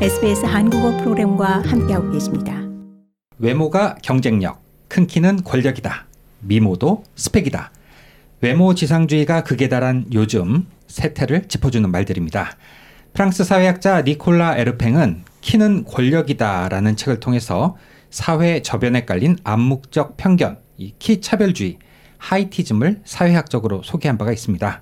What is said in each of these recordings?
SBS 한국어 프로그램과 함께하고 계십니다. 외모가 경쟁력, 큰 키는 권력이다. 미모도 스펙이다. 외모 지상주의가 극에 달한 요즘 세태를 짚어주는 말들입니다. 프랑스 사회학자 니콜라 에르팽은 키는 권력이다라는 책을 통해서 사회 저변에 깔린 암묵적 편견, 이키 차별주의, 하이티즘을 사회학적으로 소개한 바가 있습니다.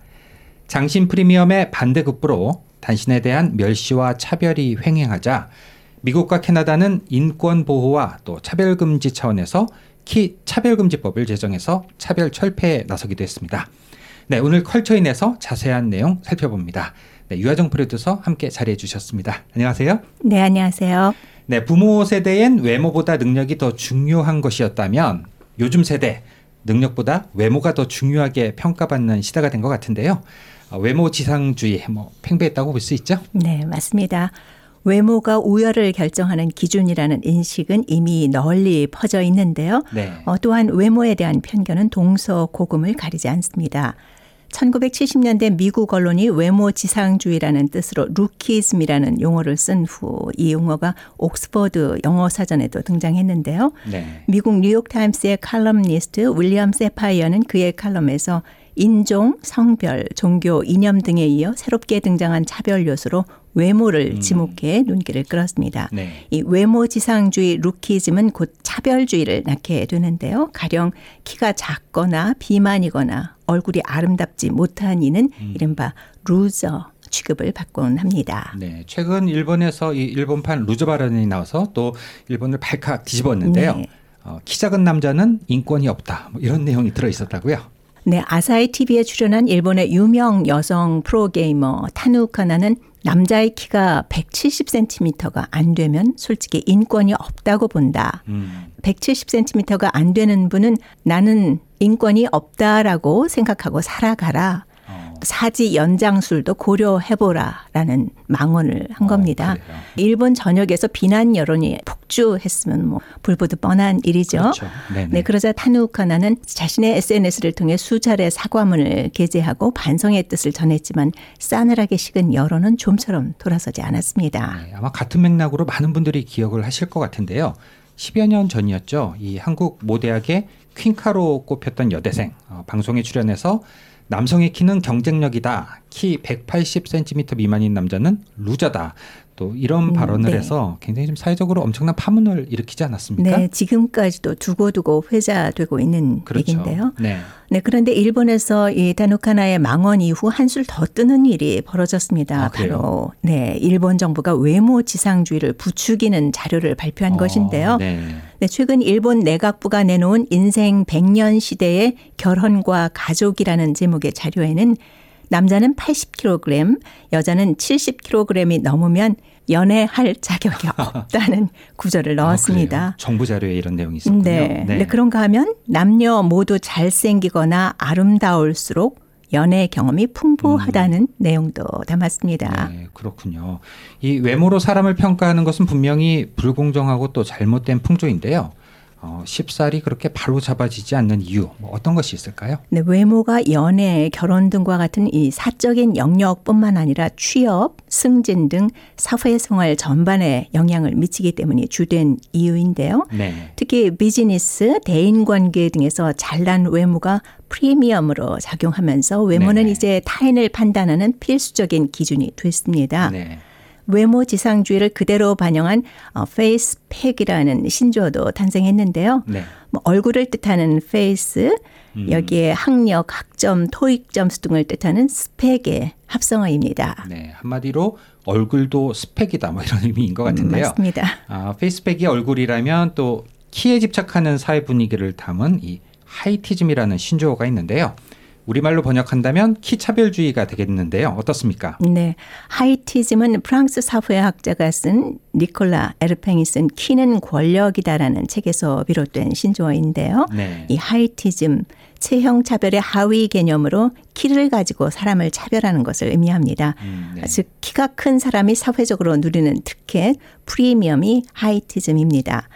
장신 프리미엄의 반대급부로 당신에 대한 멸시와 차별이 횡행하자 미국과 캐나다는 인권 보호와 또 차별 금지 차원에서 키 차별 금지법을 제정해서 차별 철폐에 나서기도 했습니다. 네, 오늘 컬처인에서 자세한 내용 살펴봅니다. 네, 유하정 프로듀서 함께 자리해 주셨습니다. 안녕하세요. 네, 안녕하세요. 네, 부모 세대엔 외모보다 능력이 더 중요한 것이었다면 요즘 세대 능력보다 외모가 더 중요하게 평가받는 시대가 된 것 같은데요. 어, 외모 지상주의 뭐 팽배했다고 볼 수 있죠? 네, 맞습니다. 외모가 우열을 결정하는 기준이라는 인식은 이미 널리 퍼져 있는데요. 네. 어, 또한 외모에 대한 편견은 동서고금을 가리지 않습니다. 1970년대 미국 언론이 외모 지상주의라는 뜻으로 lookism이라는 용어를 쓴 후 이 용어가 옥스퍼드 영어 사전에도 등장했는데요. 네. 미국 뉴욕타임스의 칼럼니스트 윌리엄 세파이어는 그의 칼럼에서 인종, 성별, 종교, 이념 등에 이어 새롭게 등장한 차별 요소로 외모를 음. 지목해 눈길을 끌었습니다. 네. 이 외모 지상주의 lookism은 곧 차별주의를 낳게 되는데요. 가령 키가 작거나 비만이거나 얼굴이 아름답지 못한 이는 음. 이른바 loser 취급을 받곤 합니다. 네, 최근 일본에서 이 일본판 loser 발언이 나와서 또 일본을 발칵 뒤집었는데요. 네. 어, 키 작은 남자는 인권이 없다. 뭐 이런 내용이 들어 있었다고요. 네, 아사히 TV에 출연한 일본의 유명 여성 프로게이머 타누카나는 남자의 키가 170cm가 안 되면 솔직히 인권이 없다고 본다. 음, 170cm가 안 되는 분은 나는 인권이 없다라고 생각하고 살아가라. 어, 사지 연장술도 고려해보라라는 망언을 한 어, 겁니다. 그래요. 일본 전역에서 비난 여론이 폭주했으면 뭐 불보듯 뻔한 일이죠. 그렇죠. 네, 그러자 타누카나는 자신의 SNS를 통해 수차례 사과문을 게재하고 반성의 뜻을 전했지만 싸늘하게 식은 여론은 좀처럼 돌아서지 않았습니다. 네, 아마 같은 맥락으로 많은 분들이 기억을 하실 것 같은데요. 10여 년 전이었죠. 이 한국 모대학의 퀸카로 꼽혔던 여대생 어, 방송에 출연해서 남성의 키는 경쟁력이다. 키 180cm 미만인 남자는 루저다. 또 이런 음, 발언을 네. 해서 굉장히 좀 사회적으로 엄청난 파문을 일으키지 않았습니까? 네, 지금까지도 두고두고 회자되고 있는 그렇죠. 얘기인데요. 네. 네, 그런데 일본에서 이 다누카나의 망언 이후 한술 더 뜨는 일이 벌어졌습니다. 아? 바로 네, 일본 정부가 외모 지상주의를 부추기는 자료를 발표한 어, 것인데요. 네. 네, 최근 일본 내각부가 내놓은 인생 100년 시대의 결혼과 가족이라는 제목의 자료에는 남자는 80kg, 여자는 70kg이 넘으면 연애할 자격이 없다는 구절을 아, 넣었습니다. 그래요? 정부 자료에 이런 내용이 있었군요. 네. 네. 그런가 하면 남녀 모두 잘생기거나 아름다울수록 연애 경험이 풍부하다는 내용도 담았습니다. 음. 네, 그렇군요. 이 외모로 사람을 평가하는 것은 분명히 불공정하고 또 잘못된 풍조인데요. 어, 쉽사리 그렇게 바로 잡아지지 않는 이유 뭐 어떤 것이 있을까요? 네, 외모가 연애, 결혼 등과 같은 이 사적인 영역뿐만 아니라 취업, 승진 등 사회생활 전반에 영향을 미치기 때문이 주된 이유인데요. 네. 특히 비즈니스, 대인관계 등에서 잘난 외모가 프리미엄으로 작용하면서 외모는 네네. 이제 타인을 판단하는 필수적인 기준이 됐습니다. 네. 외모 지상주의를 그대로 반영한 어, 페이스펙이라는 신조어도 탄생했는데요. 네. 뭐 얼굴을 뜻하는 face, 음. 여기에 학력, 학점, 토익 점수 등을 뜻하는 스펙의 합성어입니다. 네. 한마디로 얼굴도 스펙이다 뭐 이런 의미인 것 같은데요. 음, 맞습니다. 아, 페이스펙이 얼굴이라면 또 키에 집착하는 사회 분위기를 담은 이 heightism이라는 신조어가 있는데요. 우리말로 번역한다면 키 차별주의가 되겠는데요. 어떻습니까? 네. heightism은 프랑스 사회학자가 쓴 니콜라 에르팽이 쓴 키는 권력이다라는 책에서 비롯된 신조어인데요. 네. 이 heightism, 체형 차별의 하위 개념으로 키를 가지고 사람을 차별하는 것을 의미합니다. 음, 네. 즉 키가 큰 사람이 사회적으로 누리는 특혜, 프리미엄이 하이티즘입니다.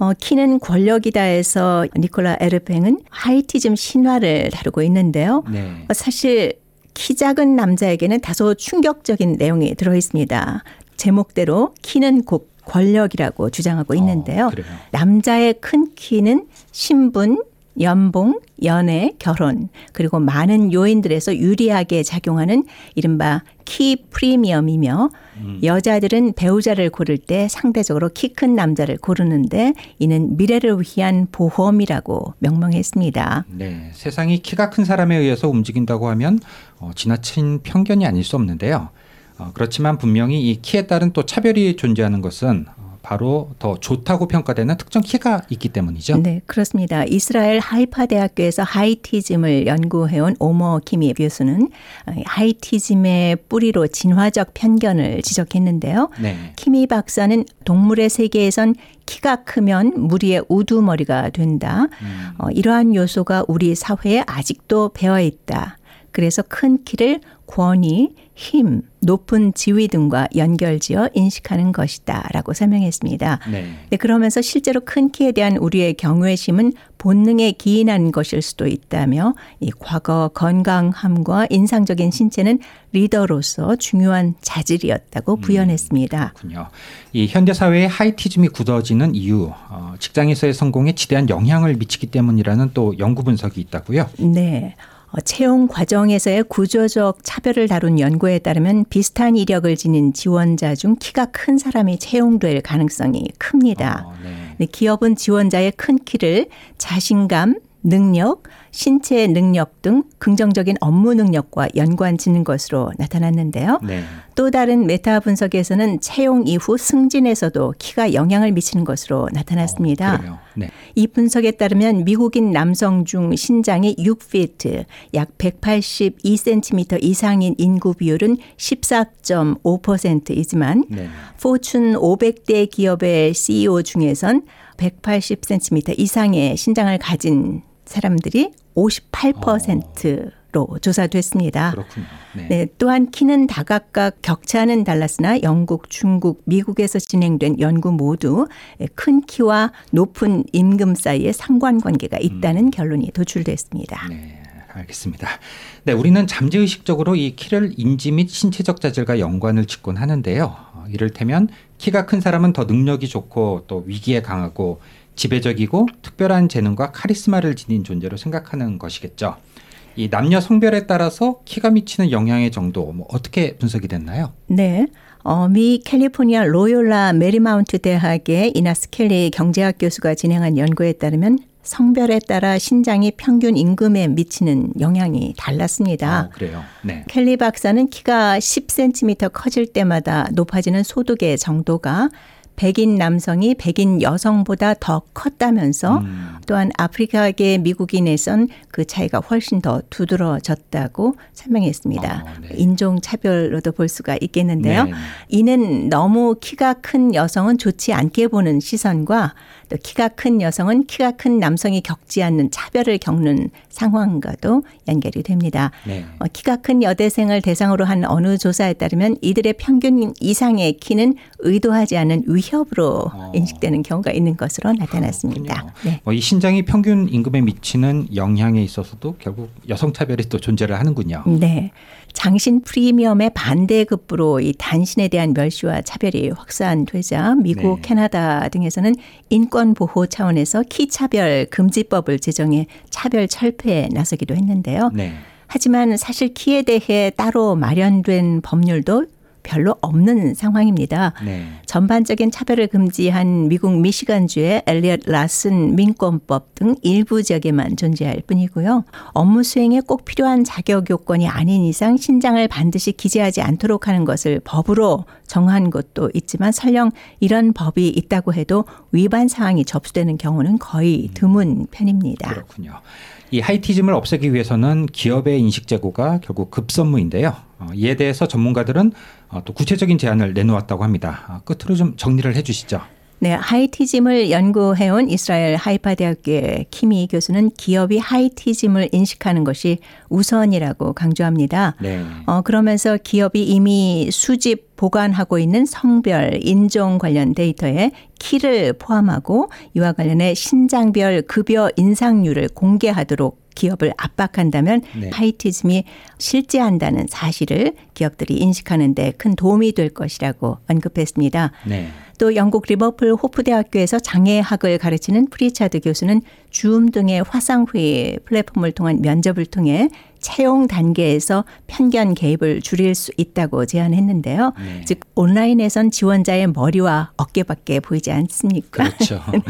어, 키는 권력이다 해서 니콜라 에르팽은 하이티즘 신화를 다루고 있는데요. 네. 어, 사실 키 작은 남자에게는 다소 충격적인 내용이 들어 있습니다. 제목대로 키는 곧 권력이라고 주장하고 있는데요. 어. 남자의 큰 키는 신분, 연봉, 연애, 결혼, 그리고 많은 요인들에서 유리하게 작용하는 이른바 키 프리미엄이며 음. 여자들은 배우자를 고를 때 상대적으로 키 큰 남자를 고르는데 이는 미래를 위한 보험이라고 명명했습니다. 네, 세상이 키가 큰 사람에 의해서 움직인다고 하면 어, 지나친 편견이 아닐 수 없는데요. 어, 그렇지만 분명히 이 키에 따른 또 차별이 존재하는 것은 어, 바로 더 좋다고 평가되는 특정 키가 있기 때문이죠. 네, 그렇습니다. 이스라엘 하이파 대학교에서 하이티즘을 연구해온 오머 키미 교수는 어, 하이티즘의 뿌리로 진화적 편견을 지적했는데요. 네. 키미 박사는 동물의 세계에선 키가 크면 무리의 우두머리가 된다. 음, 어, 이러한 요소가 우리 사회에 아직도 배어 있다. 그래서 큰 키를 권위, 힘, 높은 지위 등과 연결지어 인식하는 것이다. 라고 설명했습니다. 네. 네, 그러면서 실제로 큰 키에 대한 우리의 경외심은 본능에 기인한 것일 수도 있다며 이 과거 건강함과 인상적인 신체는 리더로서 중요한 자질이었다고 부연했습니다. 그렇군요. 이 현대 사회의 하이티즘이 굳어지는 이유, 어, 직장에서의 성공에 지대한 영향을 미치기 때문이라는 또 연구 분석이 있다고요. 네. 어, 채용 과정에서의 구조적 차별을 다룬 연구에 따르면 비슷한 이력을 지닌 지원자 중 키가 큰 사람이 채용될 가능성이 큽니다. 어, 네. 네, 기업은 지원자의 큰 키를 자신감, 능력, 신체 능력 등 긍정적인 업무 능력과 연관 짓는 것으로 나타났는데요. 네. 또 다른 메타 분석에서는 채용 이후 승진에서도 키가 영향을 미치는 것으로 나타났습니다. 어. 네. 이 분석에 따르면 미국인 남성 중 신장이 6피트, 약 182cm 이상인 인구 비율은 14.5%이지만 네. 포춘 500대 기업의 CEO 중에선 180cm 이상의 신장을 가진 사람들이 58%로 조사됐습니다. 그렇군요. 네. 네, 또한 키는 다각각 격차는 달랐으나 영국, 중국, 미국에서 진행된 연구 모두 큰 키와 높은 임금 사이에 상관관계가 있다는 결론이 도출됐습니다. 네, 알겠습니다. 네, 우리는 잠재의식적으로 이 키를 인지 및 신체적 자질과 연관을 짓곤 하는데요. 어, 이를테면 키가 큰 사람은 더 능력이 좋고 또 위기에 강하고 지배적이고 특별한 재능과 카리스마를 지닌 존재로 생각하는 것이겠죠. 이 남녀 성별에 따라서 키가 미치는 영향의 정도 뭐 어떻게 분석이 됐나요? 네. 어, 미 캘리포니아 로욜라 메리마운트 대학의 이나스 켈리 경제학 교수가 진행한 연구에 따르면 성별에 따라 신장이 평균 임금에 미치는 영향이 달랐습니다. 어, 그래요. 네. 켈리 박사는 키가 10cm 커질 때마다 높아지는 소득의 정도가 백인 남성이 백인 여성보다 더 컸다면서 음, 또한 아프리카계 미국인에선 그 차이가 훨씬 더 두드러졌다고 설명했습니다. 어, 네. 인종 차별로도 볼 수가 있겠는데요. 네. 이는 너무 키가 큰 여성은 좋지 않게 보는 시선과 또 키가 큰 여성은 키가 큰 남성이 겪지 않는 차별을 겪는 상황과도 연결이 됩니다. 네. 어, 키가 큰 여대생을 대상으로 한 어느 조사에 따르면 이들의 평균 이상의 키는 의도하지 않은 위협으로 어. 인식되는 경우가 있는 것으로 나타났습니다. 네. 뭐이 신장이 평균 임금에 미치는 영향에 있어서도 결국 여성 차별이 또 존재를 하는군요. 네. 장신 프리미엄의 반대급부로 이 단신에 대한 멸시와 차별이 확산되자 미국, 네. 캐나다 등에서는 인권 보호 차원에서 키 차별 금지법을 제정해 차별 철폐에 나서기도 했는데요. 네. 하지만 사실 키에 대해 따로 마련된 법률도 별로 없는 상황입니다. 네. 전반적인 차별을 금지한 미국 미시간주의 엘리엇 라슨 민권법 등 일부 지역에만 존재할 뿐이고요. 업무 수행에 꼭 필요한 자격 요건이 아닌 이상 신장을 반드시 기재하지 않도록 하는 것을 법으로 정한 것도 있지만 설령 이런 법이 있다고 해도 위반 사항이 접수되는 경우는 거의 드문 편입니다. 그렇군요. 이 하이티즘을 없애기 위해서는 기업의 인식 제고가 결국 급선무인데요. 어, 이에 대해서 전문가들은 어, 또 구체적인 제안을 내놓았다고 합니다. 아, 끝으로 좀 정리를 해주시죠. 네, 하이티즘을 연구해온 이스라엘 하이파 대학교의 키미 교수는 기업이 하이티즘을 인식하는 것이 우선이라고 강조합니다. 네. 어, 그러면서 기업이 이미 수집 보관하고 있는 성별, 인종 관련 데이터에 키를 포함하고 이와 관련해 신장별 급여 인상률을 공개하도록 기업을 압박한다면 네. heightism이 실제한다는 사실을 기업들이 인식하는 데 큰 도움이 될 것이라고 언급했습니다. 네. 또 영국 리버풀 호프 대학교에서 장애학을 가르치는 프리차드 교수는 줌 등의 화상 회의 플랫폼을 통한 면접을 통해 채용 단계에서 편견 개입을 줄일 수 있다고 제안했는데요. 네. 즉 온라인에선 지원자의 머리와 어깨밖에 보이지 않습니까? 그렇죠.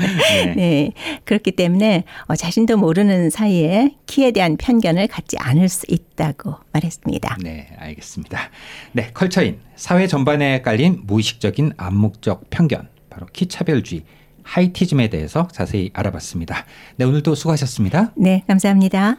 네. 네. 그렇기 때문에 어, 자신도 모르는 사이에 키에 대한 편견을 갖지 않을 수 있다고 말했습니다. 네, 알겠습니다. 네, 컬처인 사회 전반에 깔린 무의식적인 암묵적 편견, 바로 키 차별주의, 하이티즘에 대해서 자세히 알아봤습니다. 네, 오늘도 수고하셨습니다. 네, 감사합니다.